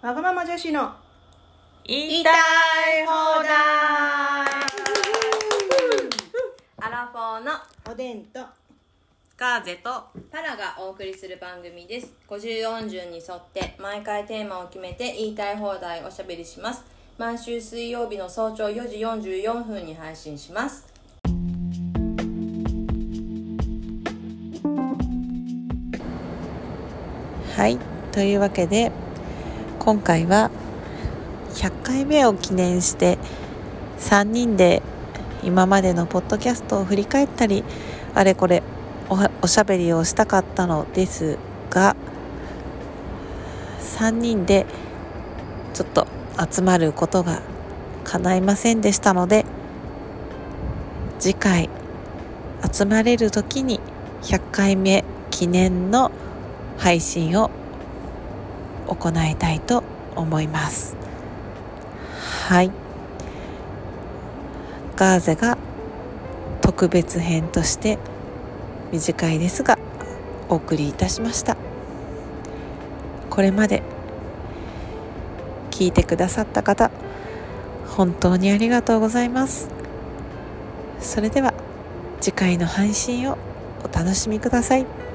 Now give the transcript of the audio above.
わがまま女子の言いたい放題。アラフォーのおでんとガーゼとパラがお送りする番組です。54順に沿って毎回テーマを決めて言いたい放題おしゃべりします。毎週水曜日の早朝4時44分に配信します。はい。というわけで今回は100回目を記念して3人で今までのポッドキャストを振り返ったりあれこれおしゃべりをしたかったのですが3人でちょっと集まることが叶いませんでしたので次回集まれる時に100回目記念の配信を行いたいと思います。はい。ガーゼが特別編として短いですがお送りいたしました。これまで聞いてくださった方本当にありがとうございます。それでは次回の配信をお楽しみください。